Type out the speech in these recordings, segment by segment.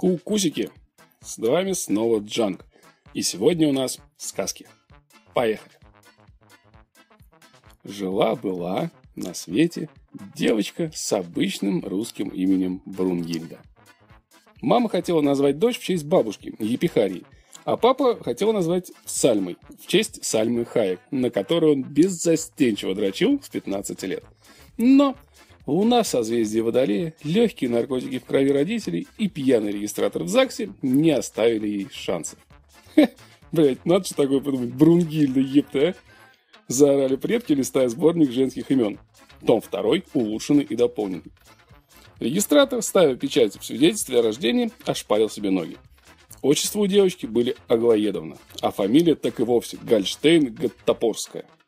Кукусики! С вами снова Джанг. И сегодня у нас сказки. Поехали! Жила-была на свете девочка с обычным русским именем Брунгильда. Мама хотела назвать дочь в честь бабушки, Епихарии, а папа хотел назвать Сальмой, в честь Сальмы Хаек, на которую он беззастенчиво дрочил с 15 лет. Но Луна в созвездии Водолея, легкие наркотики в крови родителей и пьяный регистратор в ЗАГСе не оставили ей шансов. Блять, надо же такое подумать. Брунгильда, епта, а? Заорали предки, листая сборник женских имен. Том 2, улучшенный и дополненный. Регистратор, ставя печать в свидетельстве о рождении, ошпарил себе ноги. Отчество у девочки были Аглоедовна, а фамилия так и вовсе Гальштейн-Гаттопорская –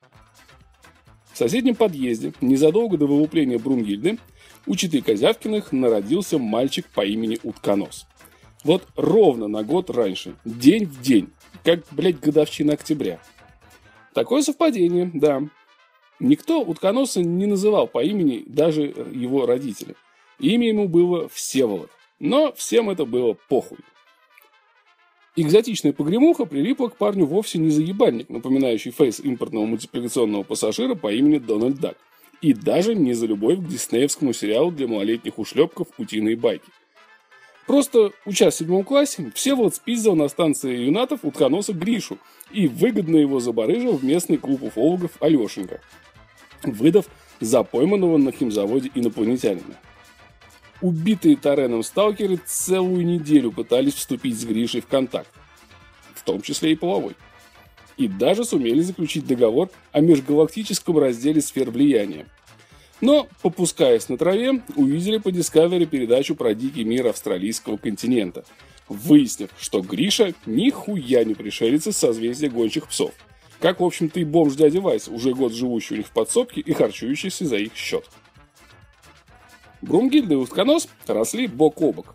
в соседнем подъезде, незадолго до вылупления Брунгильды, у Читы Козявкиных народился мальчик по имени Утконос. Вот ровно на год раньше, день в день, как, блядь, годовщина октября. Такое совпадение, да. Никто Утконоса не называл по имени даже его родители. Имя ему было Всеволод. Но всем это было похуй. Экзотичная погремуха прилипла к парню вовсе не заебальник, напоминающий фейс импортного мультипликационного пассажира по имени Дональд Дак, и даже не за любовь к диснеевскому сериалу для малолетних ушлепков «Утиные байки». Просто, учась в седьмом классе, Всеволод спиздил на станции юнатов утконоса Гришу и выгодно его забарыжил в местный клуб уфологов Алешенька, выдав за пойманного на химзаводе инопланетянина. Убитые Тареном сталкеры целую неделю пытались вступить с Гришей в контакт, в том числе и половой. И даже сумели заключить договор о межгалактическом разделе сфер влияния. Но, попускаясь на траве, увидели по Discovery передачу про дикий мир австралийского континента, выяснив, что Гриша нихуя не пришелец из созвездия гончих псов. Как, в общем-то, и бомж дядя Вайс, уже год живущий у них в подсобке и харчующийся за их счет. Брунгильда и Узконос росли бок о бок.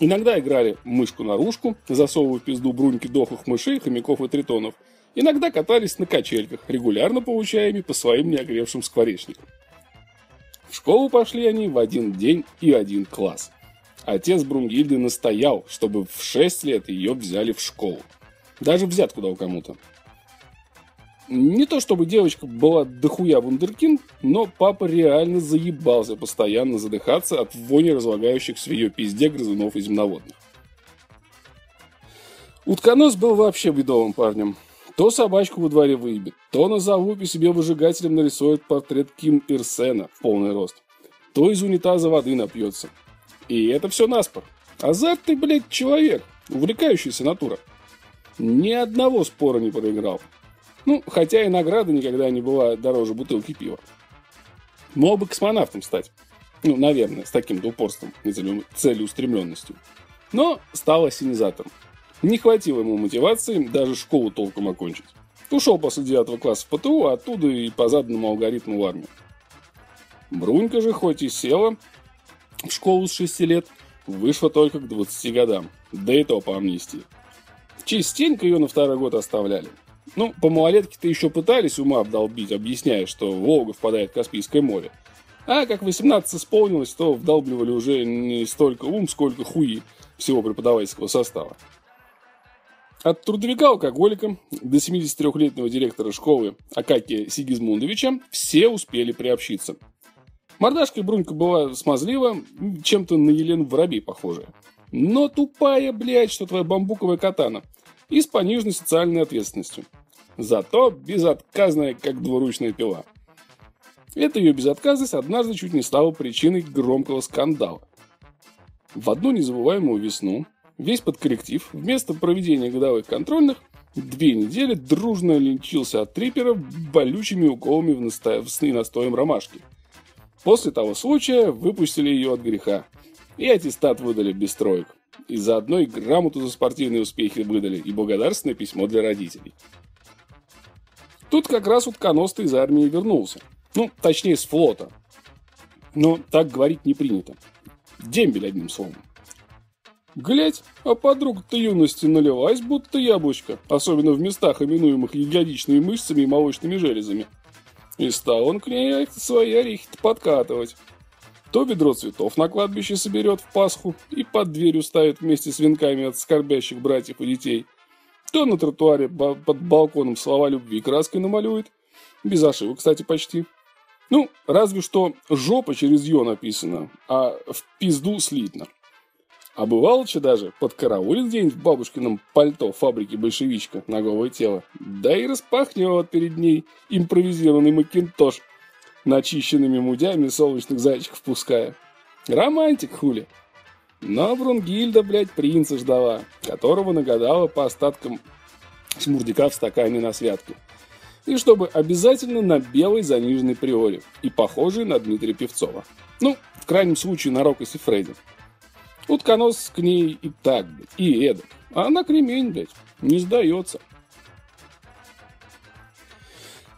Иногда играли мышку-наружку, засовывая в пизду бруньки дохлых мышей, хомяков и тритонов. Иногда катались на качельках, регулярно получаемыми по своим неогревшим скворечникам. В школу пошли они в один день и один класс. Отец Брунгильды настоял, чтобы в 6 лет ее взяли в школу. Даже взятку дал кому-то. Не то чтобы девочка была дохуя вундеркинд, но папа реально заебался постоянно задыхаться от вони разлагающихся в ее пизде грызунов и земноводных. Утконос был вообще бедовым парнем. То собачку во дворе выебет, то на залупе себе выжигателем нарисует портрет Ким Ирсена в полный рост, то из унитаза воды напьется. И это все наспор. Азартный, блядь, человек, увлекающаяся натура. Ни одного спора не проиграл. Ну, хотя и награда никогда не была дороже бутылки пива. Мог бы космонавтом стать. Ну, наверное, с таким-то упорством и целеустремленностью. Но стал ассенизатором. Не хватило ему мотивации даже школу толком окончить. Ушел после 9 класса в ПТУ, а оттуда и по заданному алгоритму в армию. Брунька же хоть и села в школу с 6 лет, вышла только к 20 годам, да и то по амнистии. Частенько ее на второй год оставляли. Ну, по малолетке-то еще пытались ума вдолбить, объясняя, что Волга впадает в Каспийское море. А как 18 исполнилось, то вдалбливали уже не столько ум, сколько хуи всего преподавательского состава. От трудовика-алкоголика до 73-летнего директора школы Акакия Сигизмундовича все успели приобщиться. Мордашка Брунька была смазлива, чем-то на Елену Воробей похожая. Но тупая, блядь, что твоя бамбуковая катана. И с пониженной социальной ответственностью – Зато безотказная, как двуручная пила. Эта ее безотказность однажды чуть не стала причиной громкого скандала. В одну незабываемую весну весь подкорректив вместо проведения годовых контрольных две недели дружно лечился от трипера болючими уколами в, насто... в сны настоем ромашки. После того случая выпустили ее от греха. И аттестат выдали без троек. И заодно и грамоту за спортивные успехи выдали, и благодарственное письмо для родителей. Тут как раз утконос из армии вернулся. Ну, точнее, с флота. Но так говорить не принято. Дембель, одним словом. Глядь, а подруга-то юности налилась, будто яблочко, особенно в местах, именуемых ягодичными мышцами и молочными железами. И стал он к ней свои орехи подкатывать. то ведро цветов на кладбище соберет в Пасху и под дверью ставит вместе с венками от скорбящих братьев и детей, то на тротуаре под балконом слова любви краской намалюет, без ошибок, кстати, почти. Ну, разве что жопа через ё написано, а в пизду слитно. А бывало что даже подкараулит где-нибудь в бабушкином пальто фабрики большевичка на голое тело, да и распахнет перед ней импровизированный макинтош, начищенными мудями солнечных зайчиков пуская. Романтик хули. Но Брунгильда, блядь, принца ждала, которого нагадала по остаткам шмурдика в стакане на святке. И чтобы обязательно на белой заниженной приоре и похожей на Дмитрия Певцова. Ну, в крайнем случае, на Рокосе Фредди. Утконос к ней и так, блядь, и эдак. А она кремень, блядь, не сдается.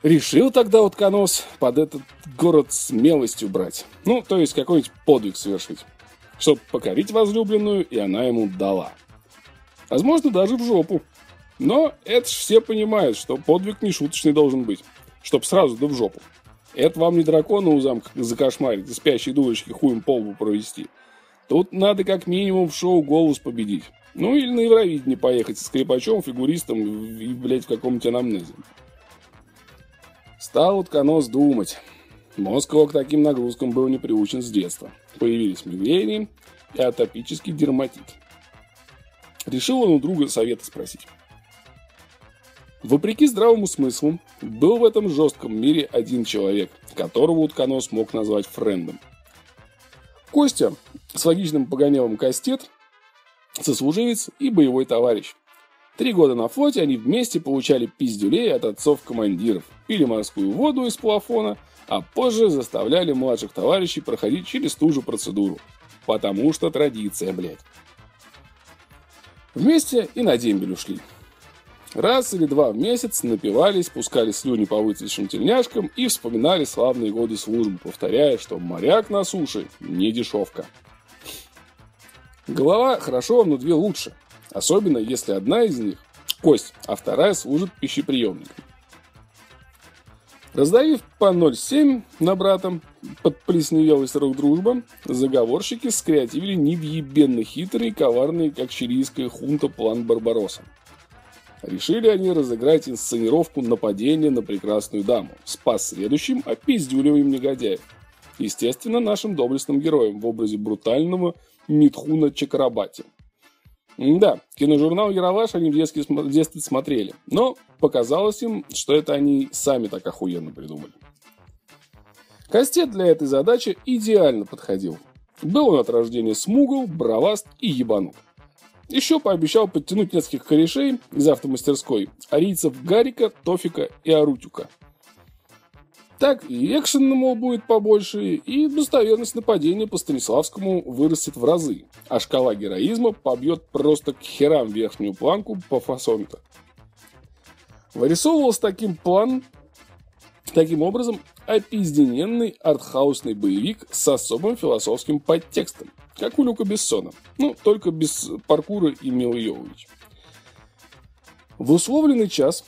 Решил тогда утконос под этот город смелостью брать. Ну, то есть какой-нибудь подвиг совершить. Чтоб покорить возлюбленную, и она ему дала. Возможно, даже в жопу. Но это все понимают, что подвиг не шуточный должен быть. Чтоб сразу да в жопу. Это вам не дракона у замка закошмарить и спящей дурочки хуем полбу провести. Тут надо как минимум в шоу голос победить. Ну или на Евровидение поехать с скрипачом, фигуристом и, блядь, в каком-нибудь анамнезе. Стал утконос думать. Мозг его к таким нагрузкам был не приучен с детства. Появились мигрени и атопический дерматит. Решил он у друга совета спросить. Вопреки здравому смыслу, был в этом жестком мире один человек, которого утконос мог назвать френдом. Костя с логичным погонялом Кастет, сослуживец и боевой товарищ. Три года на флоте они вместе получали пиздюлей от отцов-командиров, пили морскую воду из плафона, а позже заставляли младших товарищей проходить через ту же процедуру. Потому что традиция, блядь. Вместе и на дембель ушли. Раз или два в месяц напивались, пускали слюни по выцветшим тельняшкам и вспоминали славные годы службы, повторяя, что моряк на суше не дешевка. Голова хорошо, но две лучше. Особенно, если одна из них – кость, а вторая служит пищеприемником. Раздавив по 0,7 на братом под плесневелый срок дружба, заговорщики скреативили невъебенно хитрый и коварный, как чилийская хунта, план Барбароса – Решили они разыграть инсценировку нападения на прекрасную даму с последующим опиздюливанием негодяев. Естественно, нашим доблестным героем в образе брутального Митхуна Чакрабати. Да, киножурнал «Яралаш» они в детстве, в детстве смотрели, но показалось им, что это они сами так охуенно придумали. Кастет для этой задачи идеально подходил. Был он от рождения смугл, браваст и ебанут. Еще пообещал подтянуть нескольких корешей из автомастерской, арийцев Гарика, Тофика и Арутюка. Так и экшена, мол, будет побольше, и достоверность нападения по Станиславскому вырастет в разы, а шкала героизма побьет просто к херам верхнюю планку по фасонка. Вырисовывался таким план, таким образом, опиздененный артхаусный боевик с особым философским подтекстом, как у Люка Бессона. Ну, только без паркура и Милы Йовович. В условленный час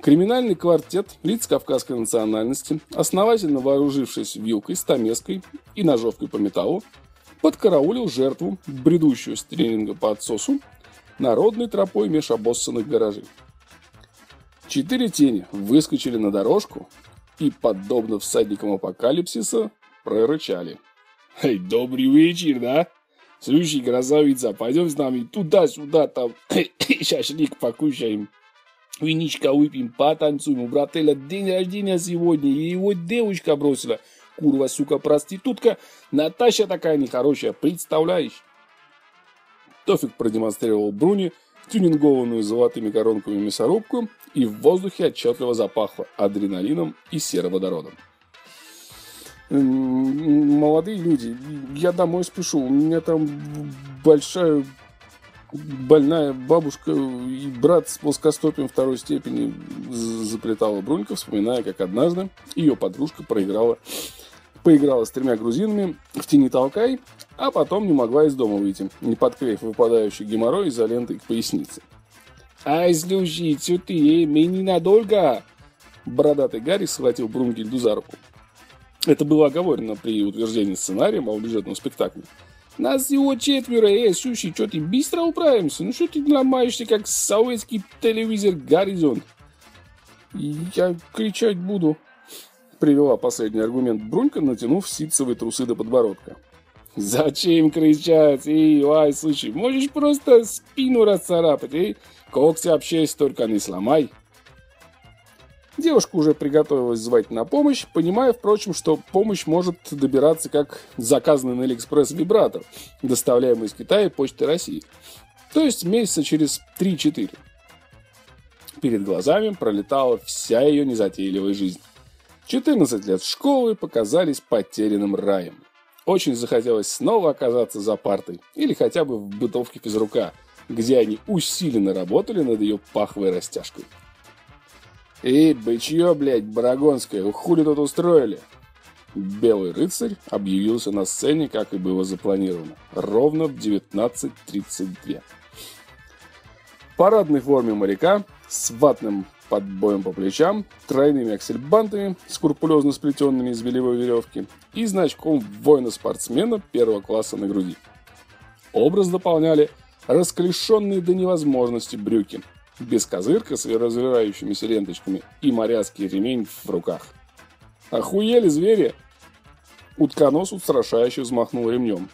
криминальный квартет лиц кавказской национальности, основательно вооружившись вилкой, стамеской и ножовкой по металлу, подкараулил жертву, бредущую с тренинга по отсосу, народной тропой меж обоссанных гаражей. Четыре тени выскочили на дорожку и, подобно всадникам апокалипсиса, прорычали – Эй, добрый вечер, да? Слушай, красавица, пойдем с нами туда-сюда, там шашлык покушаем. Виничка выпьем, потанцуем. У брателя день рождения сегодня, и его девушка бросила. Курва, сука, проститутка. Наташа такая нехорошая, представляешь? Тофик продемонстрировал Бруни тюнингованную золотыми коронками мясорубку, и в воздухе отчетливо запахло адреналином и сероводородом молодые люди, я домой спешу, у меня там большая больная бабушка и брат с плоскостопием второй степени заплетала Брунька, вспоминая, как однажды ее подружка проиграла, поиграла с тремя грузинами в тени толкай, а потом не могла из дома выйти, не подклеив выпадающий геморрой изолентой к пояснице. «Ай, слушай, что ты, мне ненадолго!» Бородатый Гарри схватил Брунгельду за руку. Это было оговорено при утверждении сценария малобюджетного спектакля. Нас всего четверо, эй, слушай, что ты быстро управимся? Ну что ты ломаешься, как советский телевизор «Горизонт»? Я кричать буду, привела последний аргумент Брунька, натянув ситцевые трусы до подбородка. Зачем кричать? Эй, ай, слушай, можешь просто спину расцарапать, эй? Когти общаясь, только не сломай. Девушка уже приготовилась звать на помощь, понимая, впрочем, что помощь может добираться как заказанный на Алиэкспресс вибратор, доставляемый из Китая почтой России. То есть месяца через 3-4. Перед глазами пролетала вся ее незатейливая жизнь. 14 лет школы показались потерянным раем. Очень захотелось снова оказаться за партой или хотя бы в бытовке физрука, где они усиленно работали над ее паховой растяжкой. «Эй, бычье, блядь, барагонское, хули тут устроили?» Белый рыцарь объявился на сцене, как и было запланировано, ровно в 19.32. В парадной форме моряка с ватным подбоем по плечам, тройными аксельбантами, скрупулезно сплетенными из белевой веревки и значком воина-спортсмена первого класса на груди. Образ дополняли расклешенные до невозможности брюки, без козырка с развивающимися ленточками и моряцкий ремень в руках. «Охуели звери!» Утконос устрашающе взмахнул ремнем,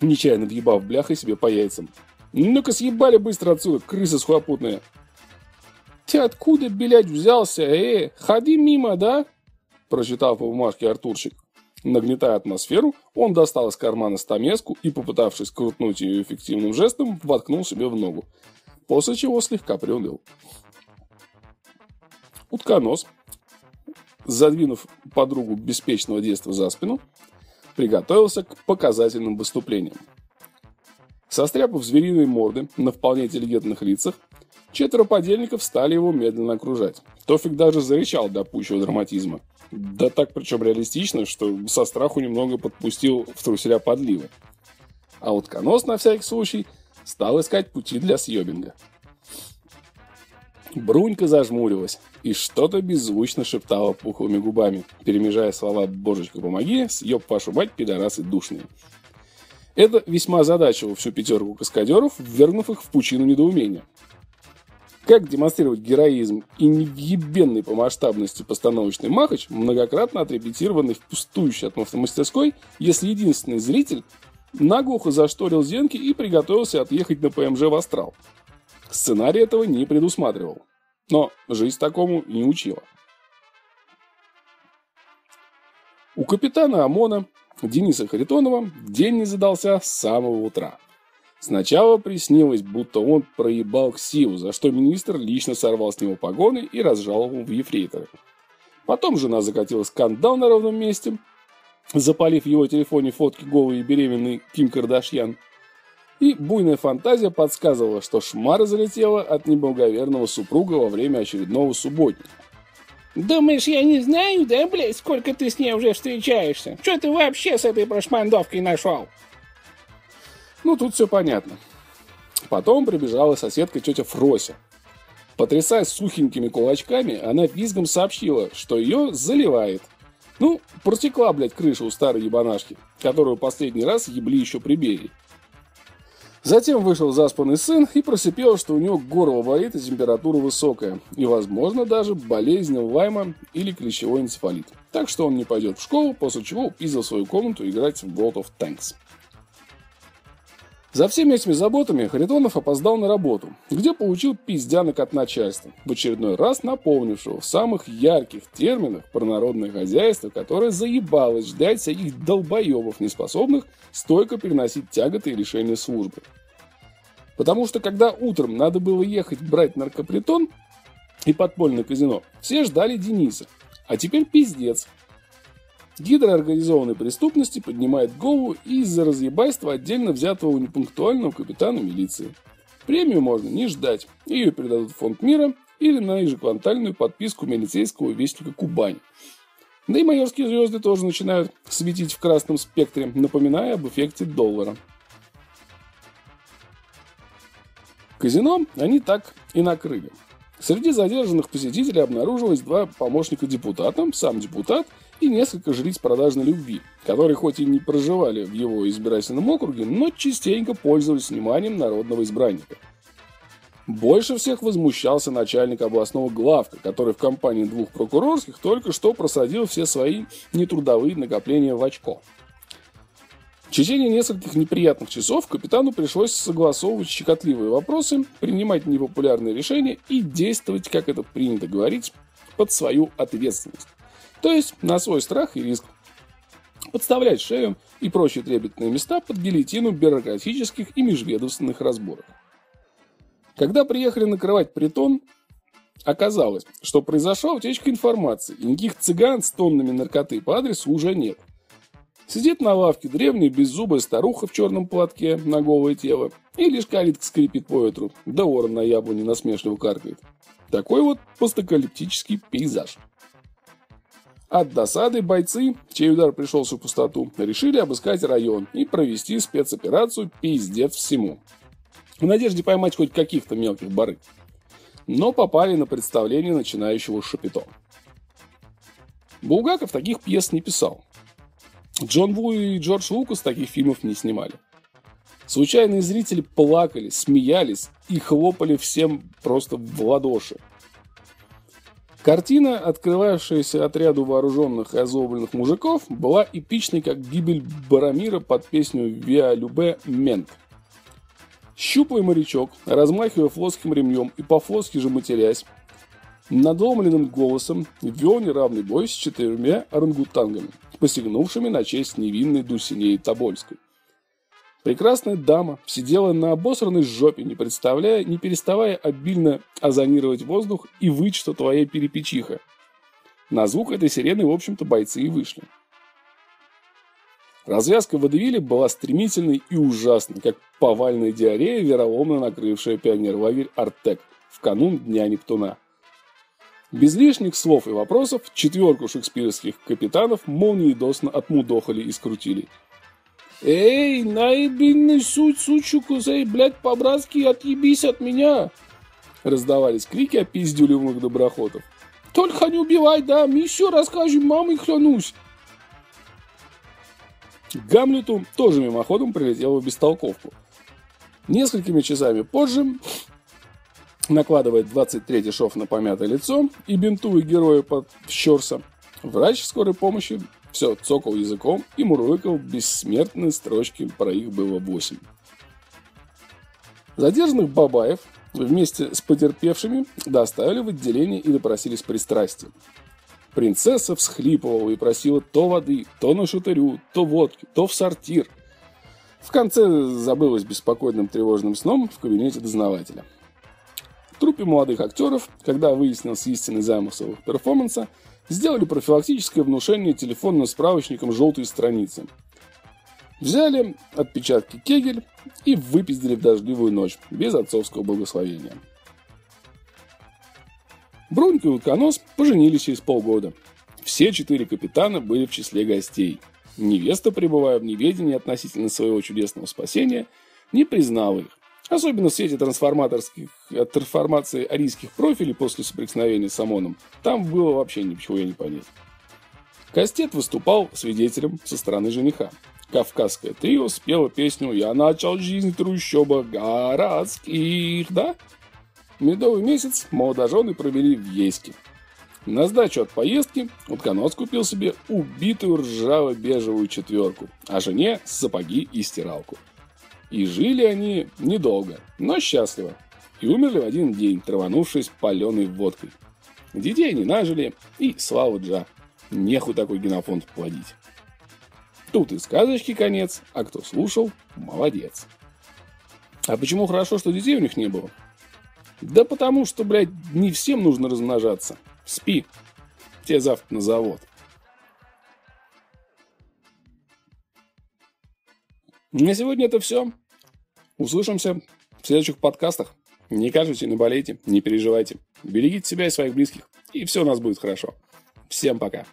нечаянно въебав бляхой себе по яйцам. «Ну-ка съебали быстро отсюда, крыса сухопутная!» Ты откуда, блядь, взялся, э? Ходи мимо, да?» Прочитав по бумажке Артурчик. Нагнетая атмосферу, он достал из кармана стамеску и, попытавшись крутнуть ее эффективным жестом, воткнул себе в ногу, после чего слегка приуныл. Утконос, задвинув подругу беспечного детства за спину, приготовился к показательным выступлениям. Состряпав звериные морды на вполне интеллигентных лицах, Четверо подельников стали его медленно окружать. Тофик даже зарычал до пущего драматизма. Да так причем реалистично, что со страху немного подпустил в труселя подливы. А утконос на всякий случай стал искать пути для съебинга. Брунька зажмурилась и что-то беззвучно шептала пухлыми губами, перемежая слова «Божечка, помоги», «Съеб вашу мать, пидорасы душные». Это весьма озадачило всю пятерку каскадеров, ввергнув их в пучину недоумения. Как демонстрировать героизм и невъебенный по масштабности постановочный махач, многократно отрепетированный в пустующей от автомастерской, если единственный зритель наглухо зашторил зенки и приготовился отъехать на ПМЖ в астрал. Сценарий этого не предусматривал. Но жизнь такому не учила. У капитана ОМОНа Дениса Харитонова день не задался с самого утра. Сначала приснилось, будто он проебал Ксиву, за что министр лично сорвал с него погоны и разжаловал в ефрейторы. Потом жена закатила скандал на ровном месте, запалив в его телефоне фотки голой и беременной Ким Кардашьян. И буйная фантазия подсказывала, что шмара залетела от неблаговерного супруга во время очередного субботника. Думаешь, я не знаю, да, блядь, сколько ты с ней уже встречаешься? Что ты вообще с этой прошмандовкой нашел? Ну, тут все понятно. Потом прибежала соседка тетя Фрося. Потрясая сухенькими кулачками, она визгом сообщила, что ее заливает. Ну, протекла, блядь, крыша у старой ебанашки, которую последний раз ебли еще при Берии. Затем вышел заспанный сын и просипел, что у него горло болит и температура высокая, и, возможно, даже болезнь Лайма или клещевой энцефалит. Так что он не пойдет в школу, после чего упиздил свою комнату играть в World of Tanks. За всеми этими заботами Харитонов опоздал на работу, где получил пиздянок от начальства, в очередной раз напомнившего в самых ярких терминах про народное хозяйство, которое заебалось ждать всяких долбоебов, неспособных стойко переносить тяготы и решения службы. Потому что когда утром надо было ехать брать наркопритон и подпольное казино, все ждали Дениса. А теперь пиздец. Гидра организованной преступности поднимает голову из-за разъебайства отдельно взятого непунктуального капитана милиции. Премию можно не ждать. Ее передадут в фонд мира или на ежеквартальную подписку милицейского вестника Кубань. Да и майорские звезды тоже начинают светить в красном спектре, напоминая об эффекте доллара. Казино они так и накрыли. Среди задержанных посетителей обнаружилось два помощника депутата, сам депутат и несколько жриц продажной любви, которые хоть и не проживали в его избирательном округе, но частенько пользовались вниманием народного избранника. Больше всех возмущался начальник областного главка, который в компании двух прокурорских только что просадил все свои нетрудовые накопления в очко. В течение нескольких неприятных часов капитану пришлось согласовывать щекотливые вопросы, принимать непопулярные решения и действовать, как это принято говорить, под свою ответственность. То есть на свой страх и риск. Подставлять шею и прочие трепетные места под гильотину бюрократических и межведомственных разборок. Когда приехали накрывать притон, оказалось, что произошла утечка информации, и никаких цыган с тоннами наркоты по адресу уже нет – Сидит на лавке древняя беззубая старуха в черном платке на голое тело, и лишь калитка скрипит по ветру, да ворон на яблоне насмешливо каркает. Такой вот постакалиптический пейзаж. От досады бойцы, чей удар пришелся в пустоту, решили обыскать район и провести спецоперацию «Пиздец всему». В надежде поймать хоть каких-то мелких барыг. Но попали на представление начинающего Шапито. Булгаков таких пьес не писал. Джон Ву и Джордж Лукас таких фильмов не снимали. Случайные зрители плакали, смеялись и хлопали всем просто в ладоши. Картина, открывавшаяся отряду вооруженных и озлобленных мужиков, была эпичной, как гибель Барамира под песню «Виа Любе Мент». Щуплый морячок, размахивая флотским ремнем и по-флотски же матерясь, надломленным голосом вел неравный бой с четырьмя орангутангами, посягнувшими на честь невинной Дульсинеи Тобольской. Прекрасная дама сидела на обосранной жопе, не представляя, не переставая обильно озонировать воздух и выть, что твоя перепечиха. На звук этой сирены, в общем-то, бойцы и вышли. Развязка в водевиле была стремительной и ужасной, как повальная диарея, вероломно накрывшая пионер-лагерь «Артек» в канун Дня Нептуна. Без лишних слов и вопросов четверку шекспировских капитанов молниеносно отмудохали и скрутили. «Эй, наебенный суть, сучу кузей, блядь, по-братски отъебись от меня!» Раздавались крики опиздюливых доброхотов. «Только не убивай, да, мы еще расскажем, мамой клянусь!» Гамлету тоже мимоходом прилетела бестолковку. Несколькими часами позже накладывает 23 шов на помятое лицо и бинтует героя под щерса. Врач скорой помощи все цокал языком и мурлыкал бессмертные строчки, про их было 8. Задержанных Бабаев вместе с потерпевшими доставили в отделение и допросились пристрастием. Принцесса всхлипывала и просила то воды, то на шатырю, то водки, то в сортир. В конце забылась беспокойным тревожным сном в кабинете дознавателя труппе молодых актеров, когда выяснился истинный замысел их перформанса, сделали профилактическое внушение телефонным справочником желтой страницы. Взяли отпечатки Кегель и выпиздили в дождливую ночь, без отцовского благословения. Брунька и Утконос поженились через полгода. Все четыре капитана были в числе гостей. Невеста, пребывая в неведении относительно своего чудесного спасения, не признала их Особенно в свете трансформаторских, э, трансформации арийских профилей после соприкосновения с ОМОНом, там было вообще ничего не понять. Кастет выступал свидетелем со стороны жениха. Кавказское трио спело песню «Я начал жизнь трущоба городских», да? Медовый месяц молодожены провели в Ейске. На сдачу от поездки утконос купил себе убитую ржаво-бежевую четверку, а жене сапоги и стиралку – и жили они недолго, но счастливо. И умерли в один день, траванувшись паленой водкой. Детей они нажили, и слава Джа, неху такой генофонд плодить. Тут и сказочки конец, а кто слушал, молодец. А почему хорошо, что детей у них не было? Да потому что, блядь, не всем нужно размножаться. Спи. Тебе завтра на завод. На сегодня это все. Услышимся в следующих подкастах. Не кажете, не болейте, не переживайте. Берегите себя и своих близких, и все у нас будет хорошо. Всем пока.